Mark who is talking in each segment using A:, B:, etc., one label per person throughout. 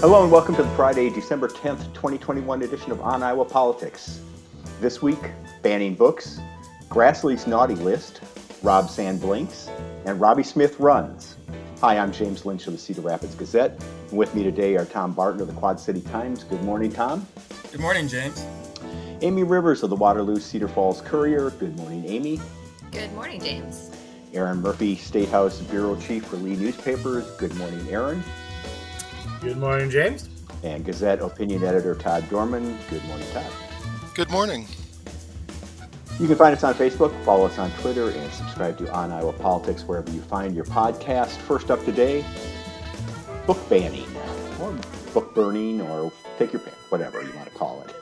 A: Hello and welcome to the Friday, December 10th, 2021 edition of On Iowa Politics. This week, banning books, Grassley's naughty list, Rob Sand blinks, and Roby Smith runs. Hi, I'm James Lynch of the Cedar Rapids Gazette. And with me today are Tom Barton of the Quad City Times. Good morning, Tom.
B: Good morning, James.
A: Amie Rivers of the Waterloo Cedar Falls Courier. Good morning, Amy.
C: Good morning, James.
A: Erin Murphy, State House Bureau Chief for Lee Newspapers. Good morning, Erin.
D: Good morning, James.
A: And Gazette Opinion Editor Todd Dorman. Good morning, Todd.
E: Good morning.
A: You can find us on Facebook, follow us on Twitter, and subscribe to On Iowa Politics wherever you find your podcast. First up today, book banning, or book burning, or take your pick, whatever you want to call it.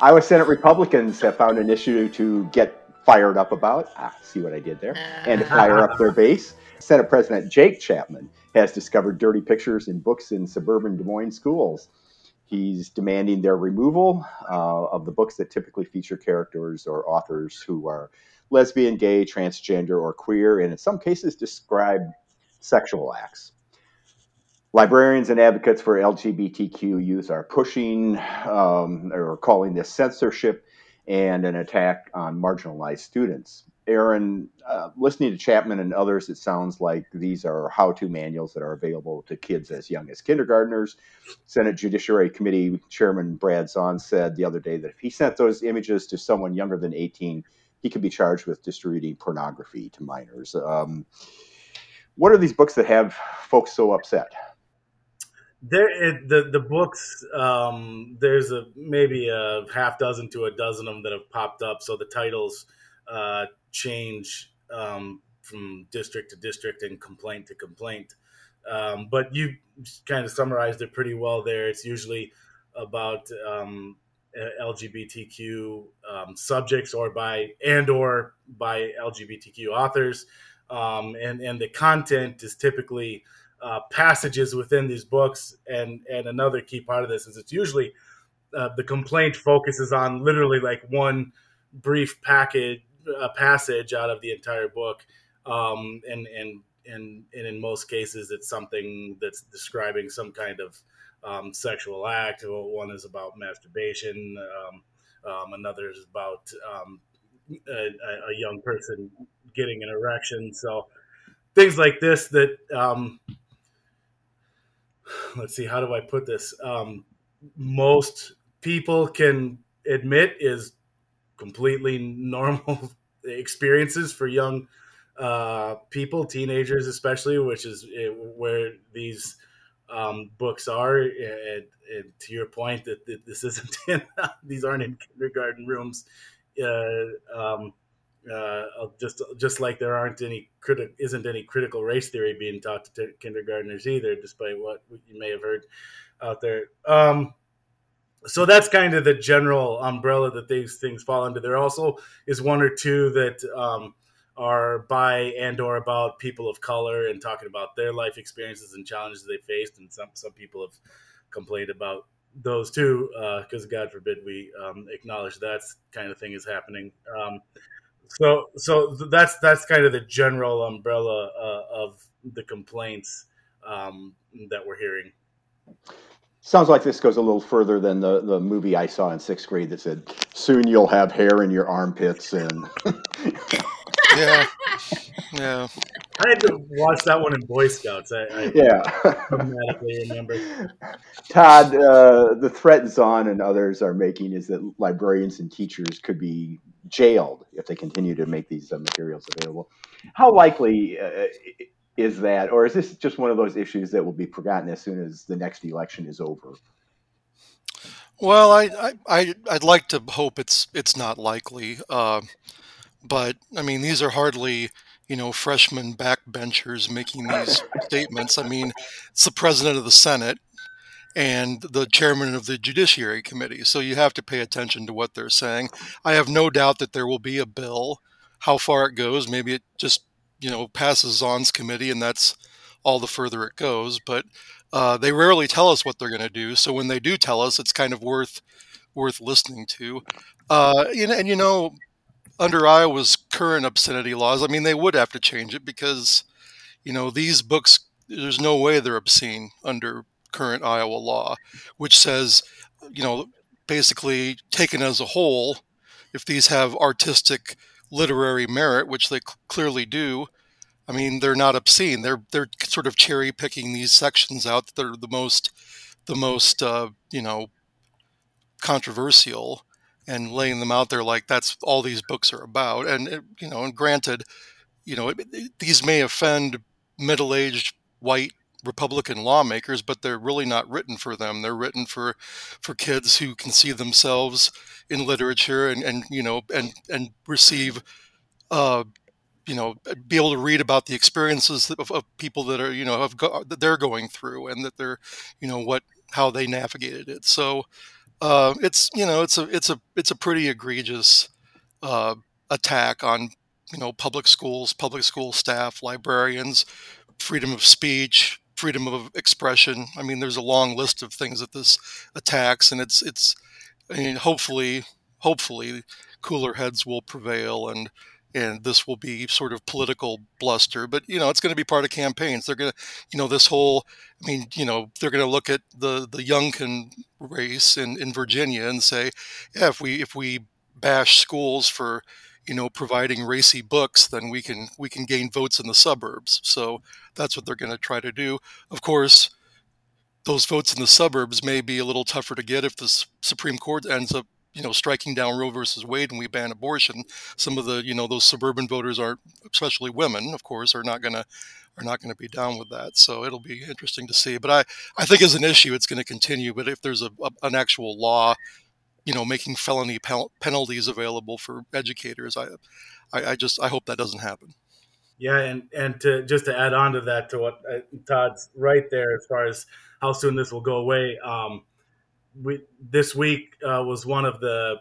A: Iowa Senate Republicans have found an issue to get fired up about. Ah, see what I did there? And to fire up their base. Senate President Jake Chapman has discovered dirty pictures in books in suburban Des Moines schools. He's demanding their removal uh, of the books that typically feature characters or authors who are lesbian, gay, transgender, or queer, and in some cases describe sexual acts. Librarians and advocates for LGBTQ youth are pushing um, or calling this censorship and an attack on marginalized students. Erin, uh, listening to Chapman and others, it sounds like these are how to manuals that are available to kids as young as kindergartners. Senate Judiciary Committee Chairman Brad Zaun said the other day that if he sent those images to someone younger than 18, he could be charged with distributing pornography to minors. Um, what are these books that have folks so upset?
D: There, it, the the books. Um, there's a maybe a half dozen to a dozen of them that have popped up. So the titles uh, change um, from district to district and complaint to complaint. Um, but you kind of summarized it pretty well there. It's usually about um, LGBTQ um, subjects or by and or by LGBTQ authors, um, and and the content is typically uh, passages within these books. And and another key part of this is it's usually uh, the complaint focuses on literally like one brief package a passage out of the entire book, um, and and and and in most cases, it's something that's describing some kind of um, sexual act. One is about masturbation. Um, um another is about um, a, a, young person getting an erection. So things like this that um, let's see how do i put this most people can admit is completely normal experiences for young uh, people, teenagers especially, which is eh, where these um, books are. And, and, to your point, that, that this isn't in, these aren't in kindergarten rooms. Uh, um, uh, just just like there aren't any criti- isn't any critical race theory being taught to t- kindergartners either, despite what you may have heard out there. Um, so that's kind of the general umbrella that these things fall under. There also is one or two that um, are by and or about people of color and talking about their life experiences and challenges they faced, and some some people have complained about those too, because uh, God forbid we um, acknowledge that kind of thing is happening. Um, so so that's that's kind of the general umbrella uh, of the complaints um, that we're hearing.
A: Sounds like this goes a little further than the, the movie I saw in sixth grade that said, "Soon you'll have hair in your armpits." And
E: yeah, yeah.
D: I had to watch that one in Boy Scouts. I, I
A: yeah,
D: automatically remember.
A: Todd, uh, the threat Zaun and others are making is that librarians and teachers could be jailed if they continue to make these uh, materials available. How likely uh, is that, or is this just one of those issues that will be forgotten as soon as the next election is over?
E: Well, I, I, I'd like to hope it's it's not likely, uh, but I mean these are hardly you know freshman backbenchers making these statements. I mean, it's the president of the Senate and the chairman of the Judiciary Committee, so you have to pay attention to what they're saying. I have no doubt that there will be a bill. How far it goes, maybe it just you know passes Zaun's committee, and that's all the further it goes. But uh, they rarely tell us what they're going to do. So when they do tell us, it's kind of worth worth listening to. Uh, and, and you know, under Iowa's current obscenity laws, I mean, they would have to change it because you know these books. There's no way they're obscene under current Iowa law, which says, you know, basically taken as a whole, if these have artistic literary merit, which they cl- clearly do, I mean, they're not obscene. They're they're sort of cherry picking these sections out that are the most the most uh, you know controversial and laying them out there like that's all these books are about. And it, you know, and granted, you know, it, it, these may offend middle-aged white Republican lawmakers, but they're really not written for them. They're written for for kids who can see themselves in literature and, and you know and and receive uh, you know be able to read about the experiences of, of people that are you know have go, that they're going through and that they're you know what how they navigated it. So uh, it's you know it's a it's a it's a pretty egregious uh, attack on you know public schools, public school staff, librarians, freedom of speech, freedom of expression. I mean, there's a long list of things that this attacks, and it's it's. I mean, hopefully, hopefully, cooler heads will prevail, and and this will be sort of political bluster. But you know, it's going to be part of campaigns. They're going to, you know, this whole. I mean, you know, they're going to look at the the Youngkin race in in Virginia and say, yeah, if we if we bash schools for you know providing racy books then we can we can gain votes in the suburbs so that's what they're going to try to do of course those votes in the suburbs may be a little tougher to get if the supreme court ends up you know striking down roe versus wade and we ban abortion. Some of the you know those suburban voters are especially women of course are not going to are not going to be down with that. So it'll be interesting to see. But i i think as an issue it's going to continue. But if there's a, a an actual law you know making felony pen- penalties available for educators I, I, I just i hope that doesn't happen.
D: Yeah and and to just to add on to that to what uh, todd's right there as far as how soon this will go away um we this week uh, was one of the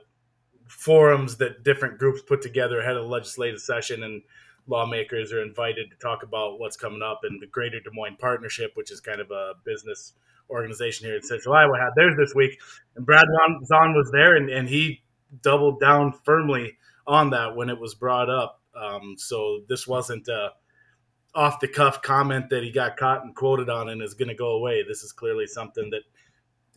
D: forums that different groups put together ahead of the legislative session and lawmakers are invited to talk about what's coming up And the greater des moines partnership which is kind of a business organization here in Central Iowa had theirs this week, and Brad Zaun was there, and, and he doubled down firmly on that when it was brought up. Um, so this wasn't a off the cuff comment that he got caught and quoted on and is going to go away. This is clearly something that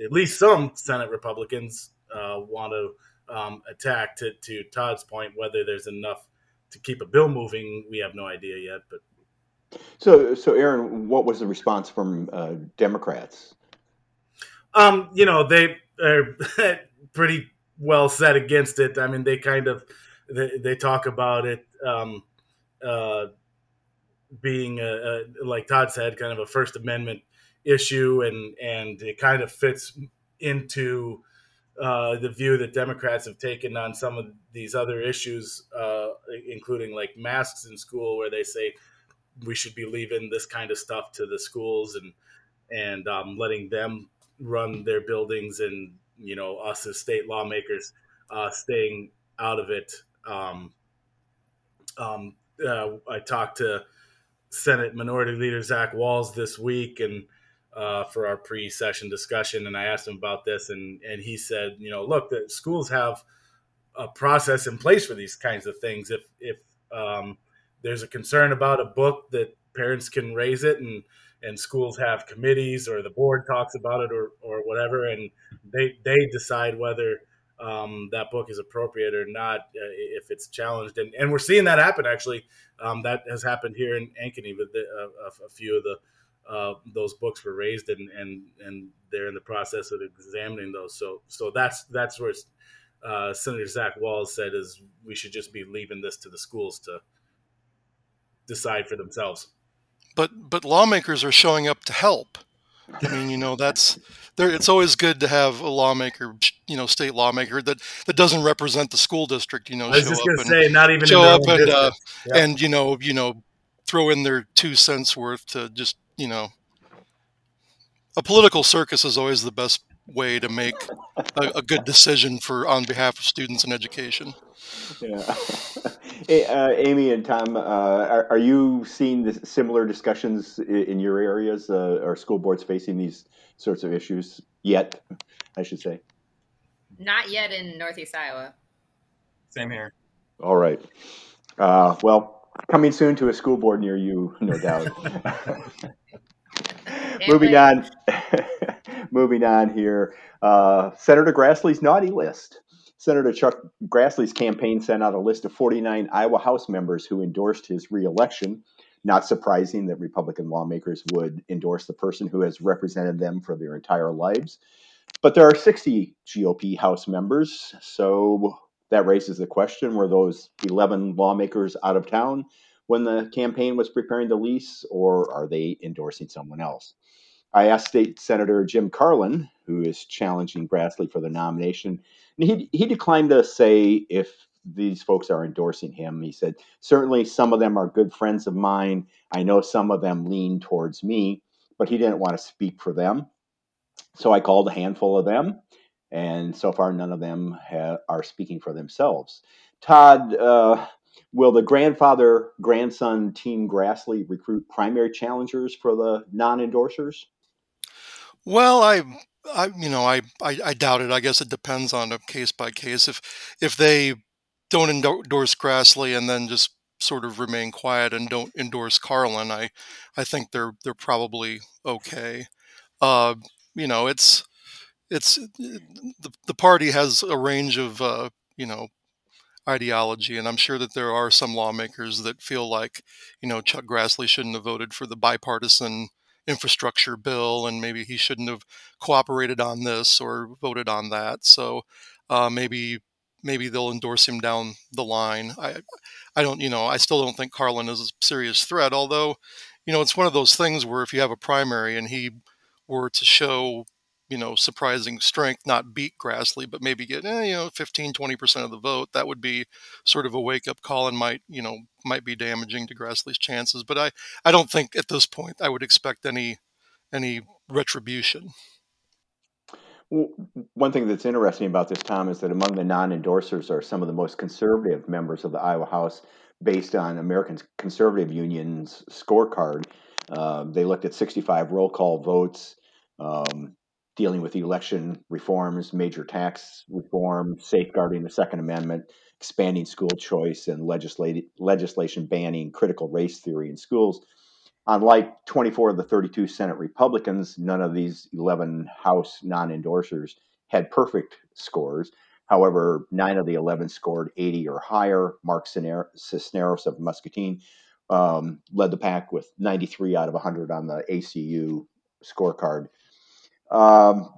D: at least some Senate Republicans uh, want to um, attack. To, to Todd's point, whether there's enough to keep a bill moving, we have no idea yet. But
A: so, so Erin, what was the response from uh, Democrats?
D: Um, you know, they are pretty well set against it. I mean, they kind of they, they talk about it um, uh, being a, a, like Todd said, kind of a First Amendment issue, and and it kind of fits into uh, the view that Democrats have taken on some of these other issues, uh, including like masks in school, where they say we should be leaving this kind of stuff to the schools and and um, letting them run their buildings and you know us as state lawmakers uh, staying out of it. Um, um, uh, I talked to Senate Minority Leader Zach Wahls this week and uh, for our pre-session discussion, and I asked him about this, and and he said, you know, look, the schools have a process in place for these kinds of things. If if um, there's a concern about a book that parents can raise it and and schools have committees or the board talks about it or, or whatever and they they decide whether um, that book is appropriate or not uh, if it's challenged. And, and we're seeing that happen actually. Um, that has happened here in Ankeny with the, uh, a few of the uh, those books were raised and, and and they're in the process of examining those. So so that's that's where uh, Senator Zach Wahls said is we should just be leaving this to the schools to decide for themselves.
E: But but lawmakers are showing up to help. I mean, you know, that's there. It's always good to have a lawmaker, you know, state lawmaker that that doesn't represent the school district. You know,
D: I was just going to say, not even
E: show up and uh, yeah. and you know, you know, throw in their two cents worth to just you know, a political circus is always the best way to make a, a good decision for on behalf of students and education.
A: Yeah. hey, uh, Amy and Tom, uh, are, are, you seeing similar discussions in your areas? Uh, are school boards facing these sorts of issues yet? I should say.
C: Not yet in Northeast Iowa.
B: Same here.
A: All right. Uh, well, coming soon to a school board near you, no doubt. moving on. moving on here. Uh, Senator Grassley's naughty list. Senator Chuck Grassley's campaign sent out a list of 49 Iowa House members who endorsed his reelection. Not surprising that Republican lawmakers would endorse the person who has represented them for their entire lives. But there are 60 GOP House members, so that raises the question were those 11 lawmakers out of town when the campaign was preparing the lease, or are they endorsing someone else? I asked State Senator Jim Carlin, who is challenging Grassley for the nomination, and he, he declined to say if these folks are endorsing him. He said, Certainly some of them are good friends of mine. I know some of them lean towards me, but he didn't want to speak for them. So I called a handful of them, and so far none of them ha- are speaking for themselves. Todd, uh, will the grandfather grandson team Grassley recruit primary challengers for the non endorsers?
E: Well, I, I, you know, I, I, I doubt it. I guess it depends on a case by case. If, if they don't endorse Grassley and then just sort of remain quiet and don't endorse Carlin, I, I think they're they're probably okay. Uh, you know, it's it's the the party has a range of uh, you know ideology, and I'm sure that there are some lawmakers that feel like you know Chuck Grassley shouldn't have voted for the bipartisan infrastructure bill, and maybe he shouldn't have cooperated on this or voted on that. So uh, maybe maybe they'll endorse him down the line. I I don't you know I still don't think Carlin is a serious threat. Although you know it's one of those things where if you have a primary and he were to show you know, surprising strength, not beat Grassley, but maybe get, eh, you know, 15, 20% of the vote. That would be sort of a wake up call and might, you know, might be damaging to Grassley's chances. But I, I don't think at this point I would expect any, any retribution.
A: one thing that's interesting about this, Tom, is that among the non endorsers are some of the most conservative members of the Iowa House based on American Conservative Union's scorecard. Uh, they looked at 65 roll call votes. Um, dealing with election reforms, major tax reform, safeguarding the Second Amendment, expanding school choice, and legislation banning critical race theory in schools. Unlike 24 of the 32 Senate Republicans, none of these 11 House non endorsers had perfect scores. However, nine of the 11 scored 80 or higher. Mark Cisneros of Muscatine um, led the pack with 93 out of 100 on the ACU scorecard. Um,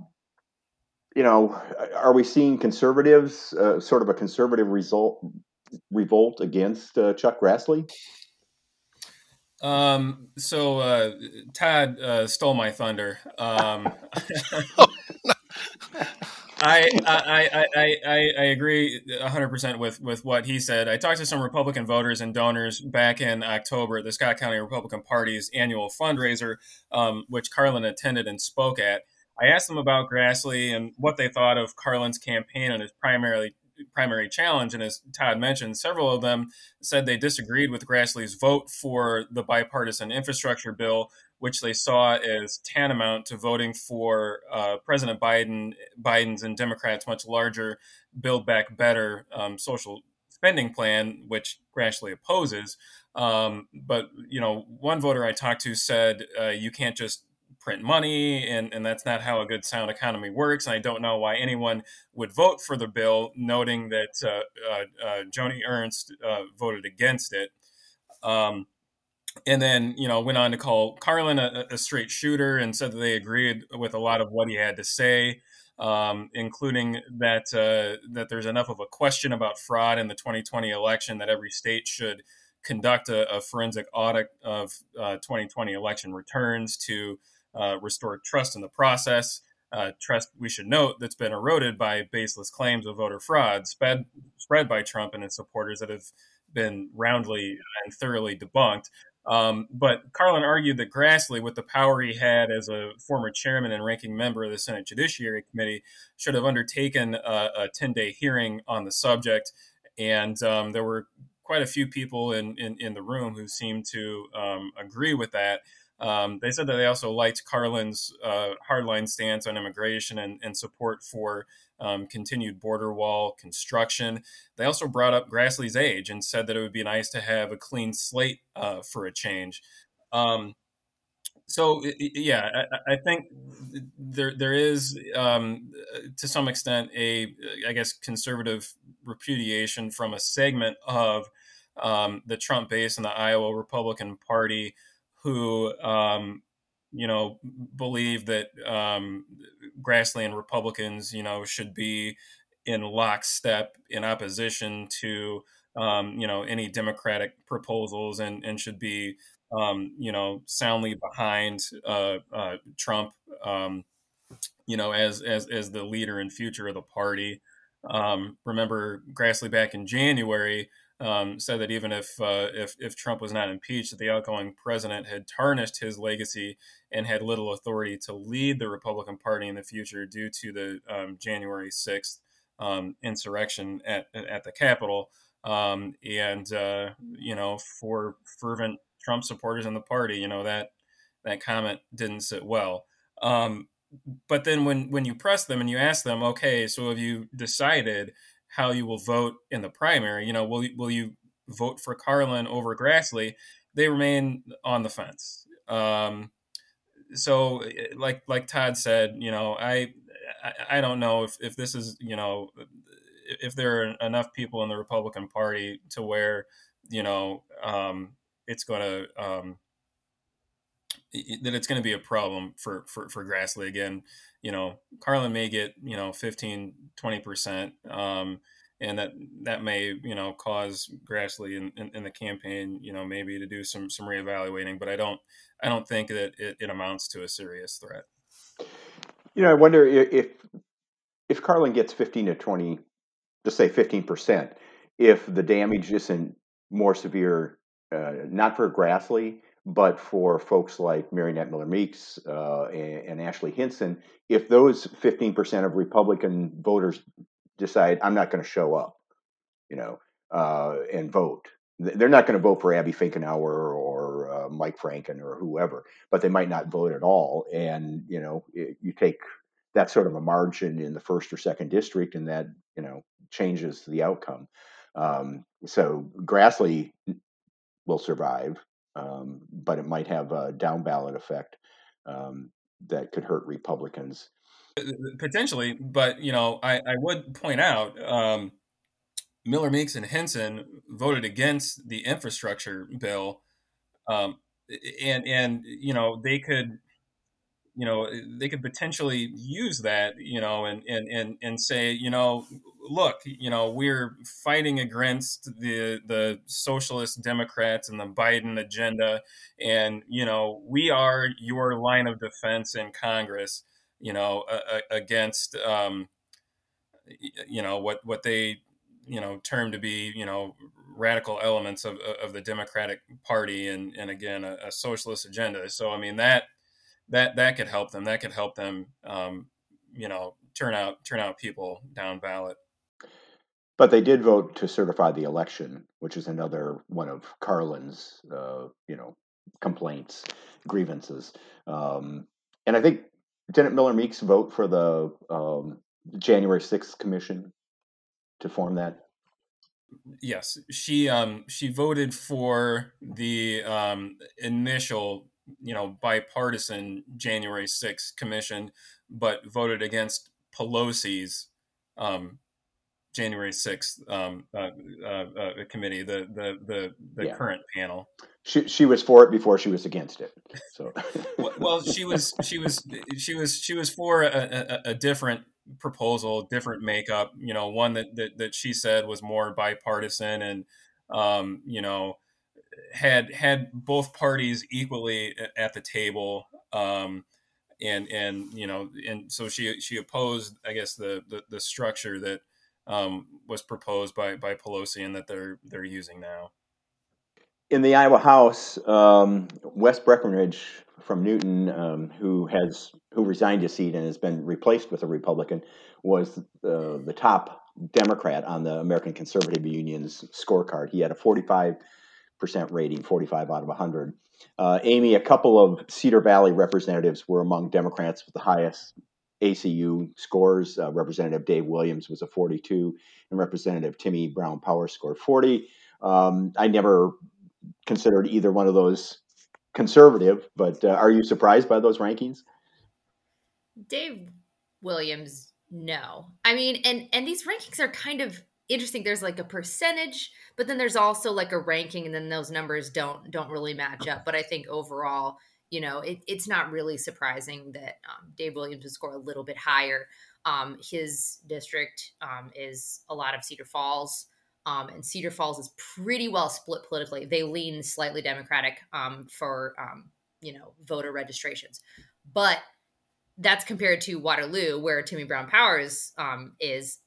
A: you know, are we seeing conservatives, uh, sort of a conservative result revolt against uh, Chuck Grassley?
B: Um, so uh, Todd uh, stole my thunder. Um, I, I, I, I, I agree 100% with, with what he said. I talked to some Republican voters and donors back in October at the Scott County Republican Party's annual fundraiser, um, which Carlin attended and spoke at. I asked them about Grassley and what they thought of Carlin's campaign and his primarily primary challenge. And as Todd mentioned, several of them said they disagreed with Grassley's vote for the bipartisan infrastructure bill, which they saw as tantamount to voting for uh, President Biden, Biden's and Democrats' much larger Build Back Better um, social spending plan, which Grassley opposes. Um, but you know, one voter I talked to said uh, you can't just print money, and, and that's not how a good sound economy works. And I don't know why anyone would vote for the bill, noting that uh, uh, uh Joni Ernst uh, voted against it. Um, and then, you know, went on to call Carlin a, a, straight shooter and said that they agreed with a lot of what he had to say. Um, including that uh, that there's enough of a question about fraud in the 2020 election that every state should conduct a, a forensic audit of uh, 2020 election returns to uh, restored trust in the process. Uh, trust, we should note, that's been eroded by baseless claims of voter fraud spread, spread by Trump and his supporters that have been roundly and thoroughly debunked. Um, but Carlin argued that Grassley, with the power he had as a former chairman and ranking member of the Senate Judiciary Committee, should have undertaken a 10 day hearing on the subject. And um, there were quite a few people in, in, in the room who seemed to um, agree with that. Um, they said that they also liked Carlin's uh, hardline stance on immigration and, and support for um, continued border wall construction. They also brought up Grassley's age and said that it would be nice to have a clean slate uh, for a change. Um, so yeah, I, I, think there there is um, to some extent a I guess conservative repudiation from a segment of um, the Trump base and the Iowa Republican Party who um, you know believe that um, Grassley and Republicans you know should be in lockstep in opposition to um, you know any Democratic proposals and and should be um, you know, soundly behind uh, uh, Trump, um, you know, as, as as the leader and future of the party. Um, remember, Grassley back in January um, said that even if, uh, if if Trump was not impeached, that the outgoing president had tarnished his legacy and had little authority to lead the Republican Party in the future due to the um, January sixth um, insurrection at at the Capitol. Um, and uh, you know, for fervent Trump supporters in the party, you know that that comment didn't sit well. Um, but then when when you press them and you ask them, okay, so have you decided how you will vote in the primary? You know, will will you vote for Carlin over Grassley? They remain on the fence. Um, so, like like Todd said, you know, I I, I don't know if, if this is you know if there are enough people in the Republican Party to where you know um, it's going to um, that it's going to be a problem for, for, for Grassley again. You know, Carlin may get, you know, 15, 20%. Um, and that, that may, you know, cause Grassley in, in, in, the campaign, you know, maybe to do some, some reevaluating, but I don't, I don't think that it, it amounts to a serious threat.
A: You know, I wonder if, if Carlin gets 15 to 20, just say 15%, if the damage isn't more severe uh, not for Grassley, but for folks like Mariannette Miller Meeks uh, and, and, Ashley Hinson, if those 15% of Republican voters decide, I'm not going to show up, you know, uh, and vote, they're not going to vote for Abby Finkenauer or uh, Mike Franken or whoever, but they might not vote at all. And, you know, it, you take that sort of a margin in the first or second district, and that, you know, changes the outcome. Um, so Grassley will survive, um, but it might have a down ballot effect um, that could hurt Republicans.
B: Potentially, but you know, I, I would point out um, Miller Meeks and Hinson voted against the infrastructure bill, um, and and you know they could you know they could potentially use that you know and and and, and say you know look you know we're fighting against the the socialist democrats and the biden agenda. And you know we are your line of defense in congress you know uh, against um, you know what what they you know term to be you know radical elements of, of the democratic party and and again a, a socialist agenda. So i mean that that that could help them. That could help them, um, you know, turn out turn out people down ballot.
A: But they did vote to certify the election, which is another one of Carlin's, uh, you know, complaints, grievances. Um, and I think didn't Miller Meeks vote for the um, January sixth commission to form that?
B: Yes, she um, she voted for the um, initial you know bipartisan January 6th commission, but voted against Pelosi's um, January 6th um, uh, uh, uh, committee, the the the, the yeah. current panel.
A: She she was for it before she was against it. So
B: well, she was she was she was she was for a, a, a, different proposal, different makeup. You know, one that that, that she said was more bipartisan and um, you know had had both parties equally at the table, um, and and you know, and so she she opposed, I guess, the the, the structure that um, was proposed by by Pelosi and that they're they're using now.
A: In the Iowa House, um, Wes Breckenridge from Newton, um, who has who resigned his seat and has been replaced with a Republican, was uh, the top Democrat on the American Conservative Union's scorecard. He had a 45 percent rating, 45 out of 100. Uh, Amy, a couple of Cedar Valley representatives were among Democrats with the highest ACU scores. Uh, Representative Dave Williams was a 42, and Representative Timi Brown Power scored 40. Um, I never considered either one of those conservative, but uh, are you surprised by those rankings?
C: Dave Williams, no. I mean, and and these rankings are kind of interesting. There's like a percentage, but then there's also like a ranking, and then those numbers don't don't really match up. But I think overall, you know, it, it's not really surprising that um, Dave Williams would score a little bit higher. Um, his district um, is a lot of Cedar Falls. Um, and Cedar Falls is pretty well split politically. They lean slightly Democratic um, for um, you know voter registrations, but that's compared to Waterloo, where Timi Brown Powers is.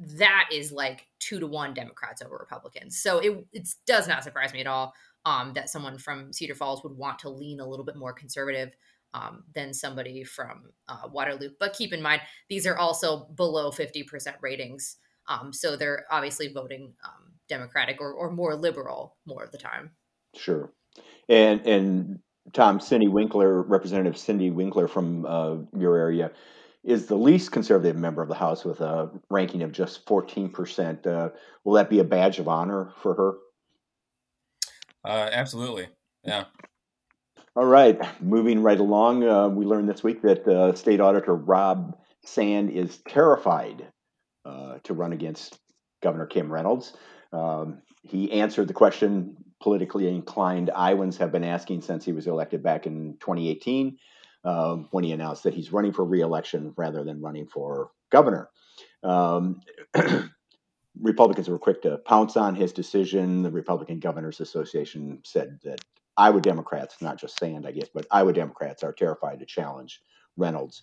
C: That is like two to one Democrats over Republicans. So it it does not surprise me at all um, that someone from Cedar Falls would want to lean a little bit more conservative um, than somebody from uh, Waterloo. But keep in mind, these are also below 50% ratings. Um, so they're obviously voting um, Democratic or, or more liberal more of the time.
A: Sure. And, and Tom, Cindy Winkler, Representative Cindy Winkler from uh, your area, is the least conservative member of the House with a ranking of just 14%. Uh, will that be a badge of honor for her?
B: Uh, absolutely. Yeah.
A: All right. Moving right along, uh, we learned this week that uh, State Auditor Rob Sand is terrified uh, to run against Governor Kim Reynolds. Um, he answered the question politically inclined Iowans have been asking since he was elected back in 2018 um, when he announced that he's running for reelection rather than running for governor. Um, Republicans were quick to pounce on his decision. The Republican Governors Association said that Iowa Democrats, not just Sand, I guess, but Iowa Democrats are terrified to challenge Reynolds.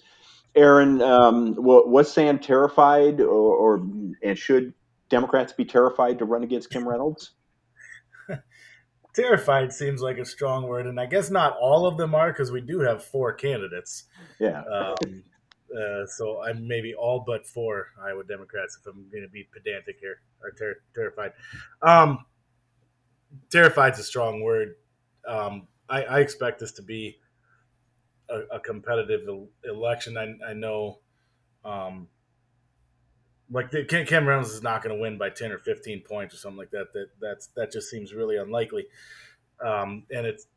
A: Erin, um, was Sand terrified, or, or, and should Democrats be terrified to run against Kim Reynolds?
D: Terrified seems like a strong word, and I guess not all of them are because we do have four candidates.
A: Yeah.
D: Um, uh, so I'm maybe all but four Iowa Democrats, if I'm going to be pedantic here, are ter- terrified. Um, terrified is a strong word. Um, I, I, expect this to be a, a competitive election. I, I know, um, like the, Reynolds is not going to win by ten or fifteen points or something like that. That that's that just seems really unlikely. Um, and it's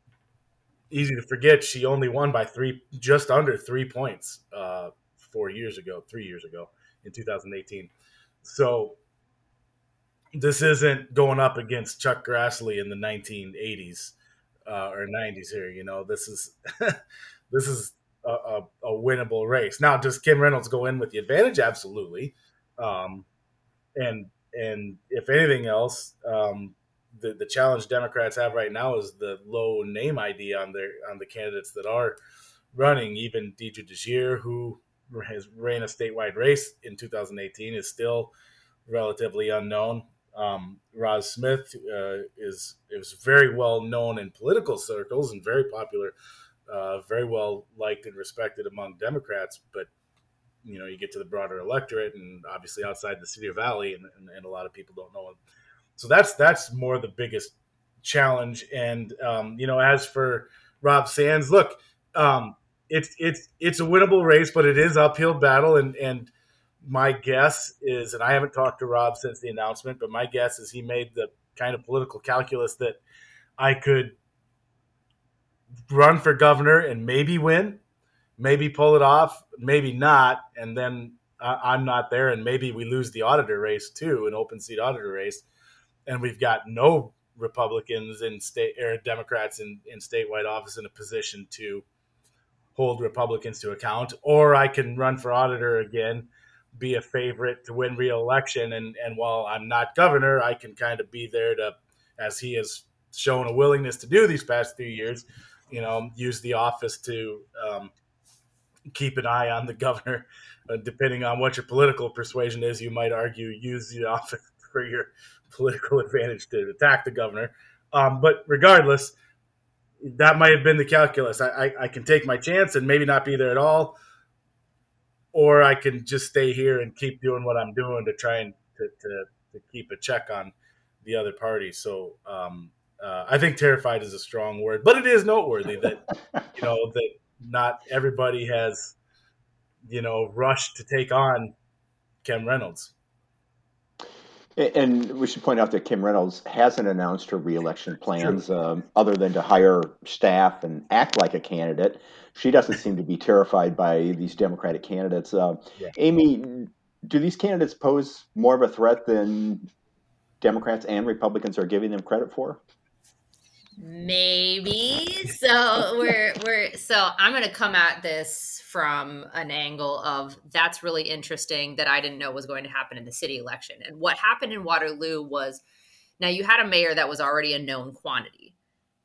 D: easy to forget she only won by three, just under three points uh, four years ago, three years ago in 2018. So this isn't going up against Chuck Grassley in the 1980s uh, or 90s here. You know, this is this is a, a, a, winnable race. Now, does Kim Reynolds go in with the advantage? Absolutely. Um, and and if anything else, um, the the challenge Democrats have right now is the low name ID on their on the candidates that are running. Even Deidre DeJear, who has ran a statewide race in 2018, is still relatively unknown. Um, Roz Smith uh, is is very well known in political circles and very popular, uh, very well liked and respected among Democrats. But you know, you get to the broader electorate, and obviously outside the Cedar Valley, and, and, and a lot of people don't know him. So that's that's more the biggest challenge. And um, you know, as for Rob Sands, look, um, it's it's it's a winnable race, but it is uphill battle. And and my guess is, and I haven't talked to Rob since the announcement, but my guess is he made the kind of political calculus that I could run for governor and maybe win, maybe pull it off, maybe not, and then I'm not there, and maybe we lose the auditor race too, an open seat auditor race, and we've got no Republicans in state or Democrats in, in statewide office in a position to hold Republicans to account, or I can run for auditor again, be a favorite to win reelection, and and while I'm not governor, I can kind of be there to, as he has shown a willingness to do these past three years, you know, use the office to um, keep an eye on the governor. Uh, depending on what your political persuasion is, you might argue use the office for your political advantage to attack the governor. Um, but regardless, that might have been the calculus. I, I, I, can take my chance and maybe not be there at all, or I can just stay here and keep doing what I'm doing to try and to, to, to keep a check on the other party. So um, uh, I think terrified is a strong word, but it is noteworthy that you know that not everybody has you know rushed to take on Kim Reynolds.
A: And we should point out that Kim Reynolds hasn't announced her reelection plans, um, other than to hire staff and act like a candidate. She doesn't seem to be terrified by these Democratic candidates. Uh,
D: Yeah.
A: Amy, do these candidates pose more of a threat than Democrats and Republicans are giving them credit for?
C: Maybe. So we're we're so I'm gonna come at this from an angle of that's really interesting that I didn't know was going to happen in the city election. And what happened in Waterloo was now you had a mayor that was already a known quantity,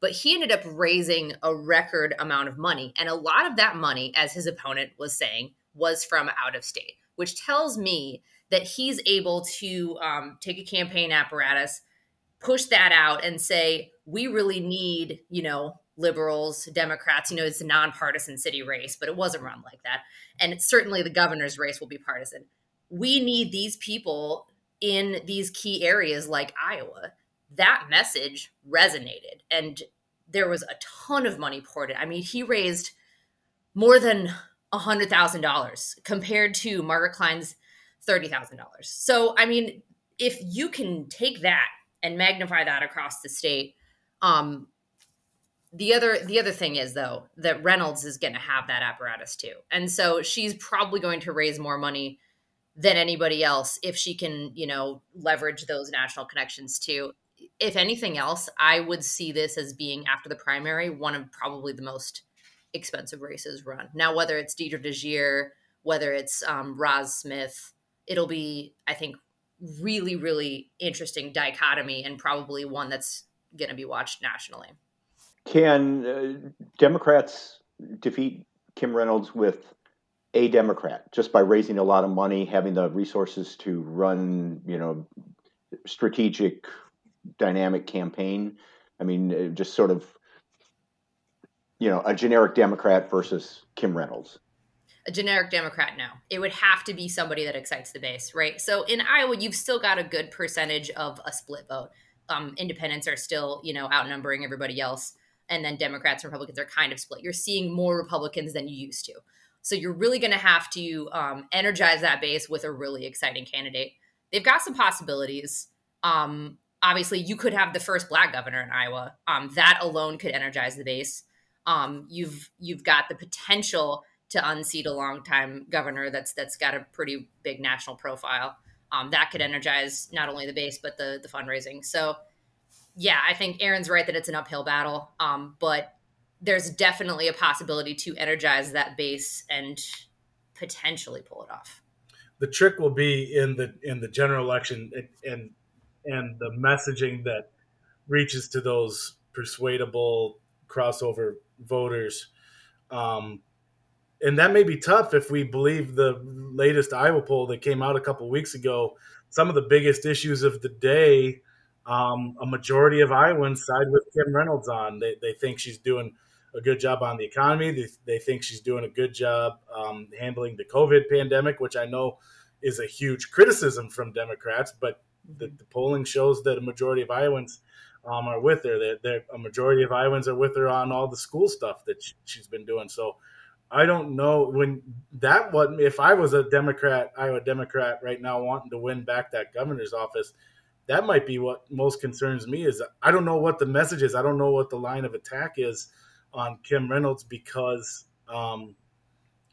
C: but he ended up raising a record amount of money. And a lot of that money, as his opponent was saying, was from out of state, which tells me that he's able to um, take a campaign apparatus, push that out, and say, we really need, you know, liberals, Democrats. You know, it's a nonpartisan city race, but it wasn't run like that. And it's certainly the governor's race will be partisan. We need these people in these key areas like Iowa. That message resonated. And there was a ton of money poured in. I mean, he raised more than $100,000 compared to Margaret Klein's $30,000. So, I mean, if you can take that and magnify that across the state, um, the other the other thing is though that Reynolds is going to have that apparatus too, and so she's probably going to raise more money than anybody else if she can, you know, leverage those national connections too. If anything else, I would see this as being after the primary one of probably the most expensive races run. Now, whether it's Deidre DeJear, whether it's um, Roz Smith, it'll be, I think, really, really interesting dichotomy and probably one that's going to be watched nationally.
A: Can uh, Democrats defeat Kim Reynolds with a Democrat just by raising a lot of money, having the resources to run, you know, strategic, dynamic campaign? I mean, uh, just sort of, you know, a generic Democrat versus Kim Reynolds.
C: A generic Democrat, no. It would have to be somebody that excites the base, right? So in Iowa, you've still got a good percentage of a split vote. Um, independents are still, you know, outnumbering everybody else and then Democrats and Republicans are kind of split. You're seeing more Republicans than you used to. So you're really going to have to um, energize that base with a really exciting candidate. They've got some possibilities. Um, obviously, you could have the first black governor in Iowa. Um, that alone could energize the base. Um, you've you've got the potential to unseat a longtime governor that's that's got a pretty big national profile. Um, that could energize not only the base but the the fundraising. So yeah, I think Erin's right that it's an uphill battle, um, but there's definitely a possibility to energize that base and potentially pull it off.
D: The trick will be in the in the general election and and the messaging that reaches to those persuadable crossover voters. Um, and that may be tough if we believe the latest Iowa poll that came out a couple weeks ago. Some of the biggest issues of the day um, a majority of Iowans side with Kim Reynolds on. They, they think she's doing a good job on the economy. They, they think she's doing a good job um, handling the COVID pandemic, which I know is a huge criticism from Democrats, but the, the polling shows that a majority of Iowans um, are with her. They're, they're, a majority of Iowans are with her on all the school stuff that she, she's been doing. So I don't know when that what if I was a Democrat, Iowa Democrat right now wanting to win back that governor's office – that might be what most concerns me is I don't know what the message is. I don't know what the line of attack is on Kim Reynolds because um,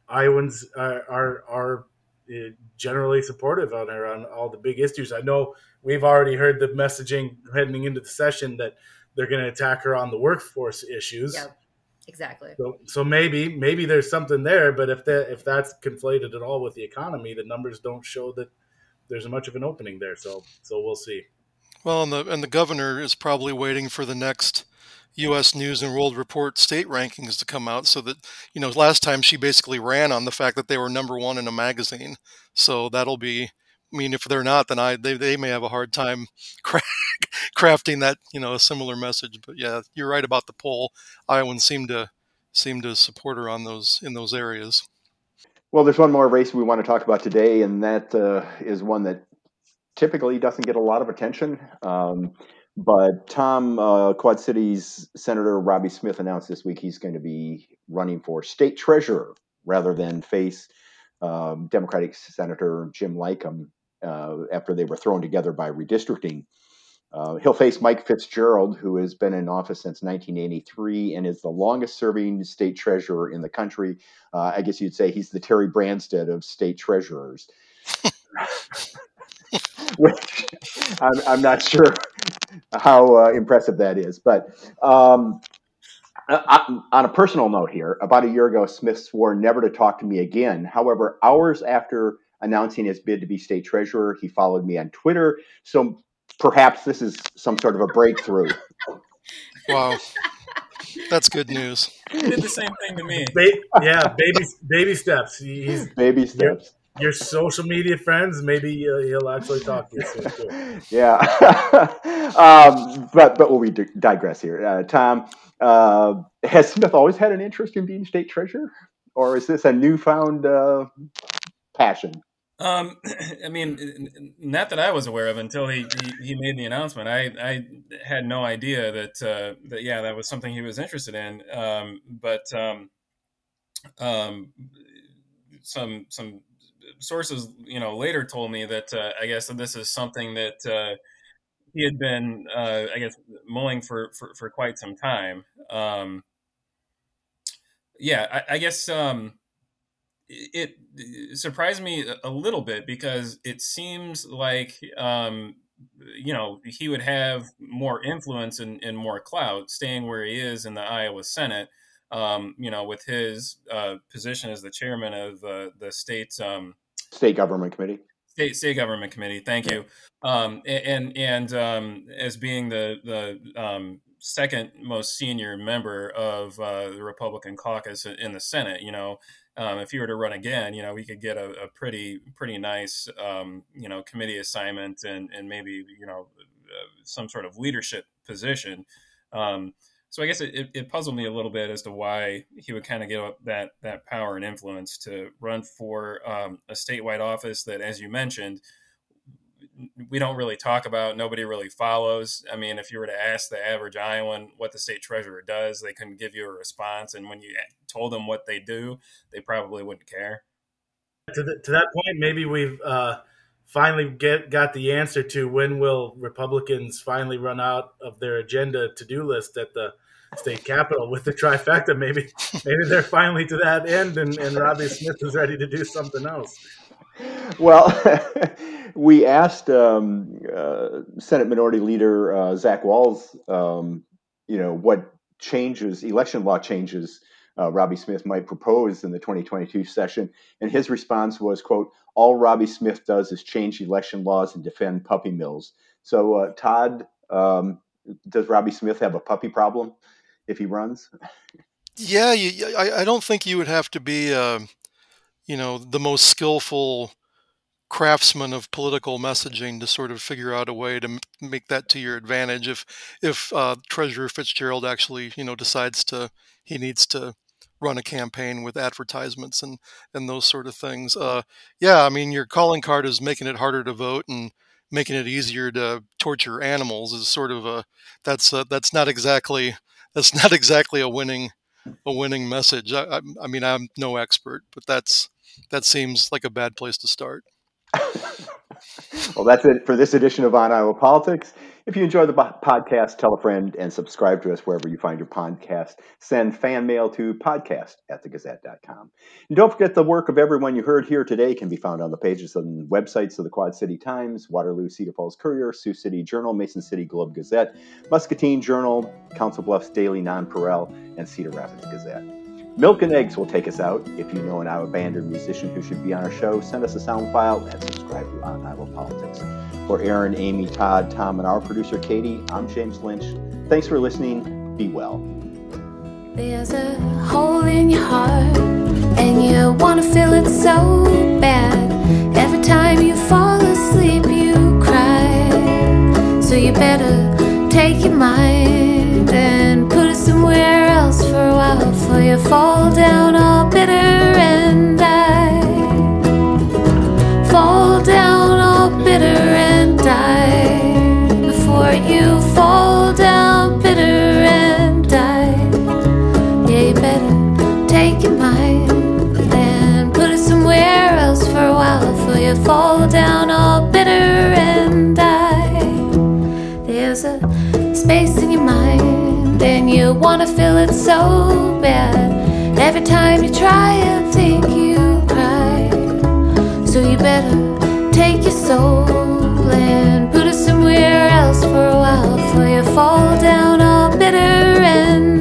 D: Iowans are, are, are uh, generally supportive on her on all the big issues. I know we've already heard the messaging heading into the session that they're going to attack her on the workforce issues.
C: Yep, exactly.
D: So, so maybe maybe there's something there, but if that if that's conflated at all with the economy, the numbers don't show that there's much of an opening there. So so we'll see.
E: Well, and the and the governor is probably waiting for the next U.S. News and World Report state rankings to come out, so that you know, last time she basically ran on the fact that they were number one in a magazine. So that'll be. I mean, if they're not, then I they, they may have a hard time crafting that you know a similar message. But yeah, you're right about the poll. Iowans seem to seem to support her on those in those areas.
A: Well, there's one more race we want to talk about today, and that uh, is one that typically doesn't get a lot of attention. Um, but Tom, uh, Quad Cities Senator Roby Smith announced this week he's going to be running for state treasurer rather than face um, Democratic Senator Jim Lykam uh, after they were thrown together by redistricting. Uh, he'll face Mike Fitzgerald, who has been in office since 1983 and is the longest serving state treasurer in the country. Uh, I guess you'd say he's the Terry Branstad of state treasurers. Which I'm, I'm, not sure how uh, impressive that is. But um, I, on a personal note here, about a year ago, Smith swore never to talk to me again. However, hours after announcing his bid to be state treasurer, he followed me on Twitter. So perhaps this is some sort of a breakthrough.
E: Wow. That's good news.
B: He did the same thing to me.
D: Ba- yeah, baby, baby steps. He's,
A: baby steps.
D: Your, your social media friends, maybe uh, he'll actually talk to you soon too.
A: Yeah, um, but but will we digress here, uh, Tom? Uh, has Smith always had an interest in being state treasurer, or is this a newfound uh, passion?
B: Um, I mean, not that I was aware of until he, he, he made the announcement. I, I had no idea that uh, that yeah, that was something he was interested in. Um, but um, um, some some sources, you know, later told me that uh, I guess that this is something that uh, he had been, uh, I guess, mulling for, for, for quite some time. Um, yeah, I, I guess. Um, it, surprised me a little bit because it seems like um, you know he would have more influence and, and, more clout staying where he is in the Iowa Senate. Um, you know, with his uh, position as the chairman of uh, the state's um,
A: state government committee.
B: State, state government committee. Thank you. Um, and and um, as being the the um, second most senior member of uh, the Republican caucus in the Senate, you know, um, if he were to run again, you know, we could get a, a pretty pretty nice um, you know committee assignment and and maybe you know uh, some sort of leadership position. Um, so I guess it, it, puzzled me a little bit as to why he would kind of give up that that power and influence to run for um, a statewide office that, as you mentioned, we don't really talk about. Nobody really follows. I mean, if you were to ask the average Iowan what the state treasurer does, they couldn't give you a response. And when you told them what they do, they probably wouldn't care.
D: To, the, to that point, maybe we've uh, finally get got the answer to when will Republicans finally run out of their agenda to do list at the state capitol with the trifecta. Maybe maybe they're finally to that end, and, and Roby Smith is ready to do something else.
A: Well, we asked um, uh, Senate Minority Leader uh, Zach Wahls, um, you know, what changes, election law changes, uh, Roby Smith might propose in the 2022 session, and his response was, "quote All Roby Smith does is change election laws and defend puppy mills." So, uh, Todd, um, does Roby Smith have a puppy problem if he runs?
E: Yeah, you, I, I don't think you would have to be, uh, you know, the most skillful craftsman of political messaging to sort of figure out a way to make that to your advantage if if uh, treasurer fitzgerald actually you know decides to he needs to run a campaign with advertisements and and those sort of things uh, yeah i mean your calling card is making it harder to vote and making it easier to torture animals is sort of a that's a, that's not exactly that's not exactly a winning a winning message. I, I, I mean i'm no expert but that's that seems like a bad place to start
A: well, that's it for this edition of On Iowa Politics. If you enjoy the podcast, tell a friend and subscribe to us wherever you find your podcast. Send fan mail to podcast at thegazette.com. And don't forget the work of everyone you heard here today can be found on the pages and websites of the Quad City Times, Waterloo Cedar Falls Courier, Sioux City Journal, Mason City Globe Gazette, Muscatine Journal, Council Bluffs Daily Nonpareil, and Cedar Rapids Gazette. Milk and Eggs will take us out. If you know an Iowa band or musician who should be on our show, send us a sound file and subscribe to On Iowa Politics. For Erin, Amie, Todd, Tom, and our producer Katie, I'm James Lynch. Thanks for listening. Be well.
F: There's a hole in your heart, and you want to fill it so bad. Every time you fall asleep, you cry. So you better take your mind else for you fall down all bitter and die. Fall down all bitter and die before you fall down bitter and die. Yeah, you better take your mind and put it somewhere else for a while before you fall down all bitter. something you wanna feel it so bad. Every time you try I think you cry. So you better take your soul and put it somewhere else for a while before you fall down all bitter and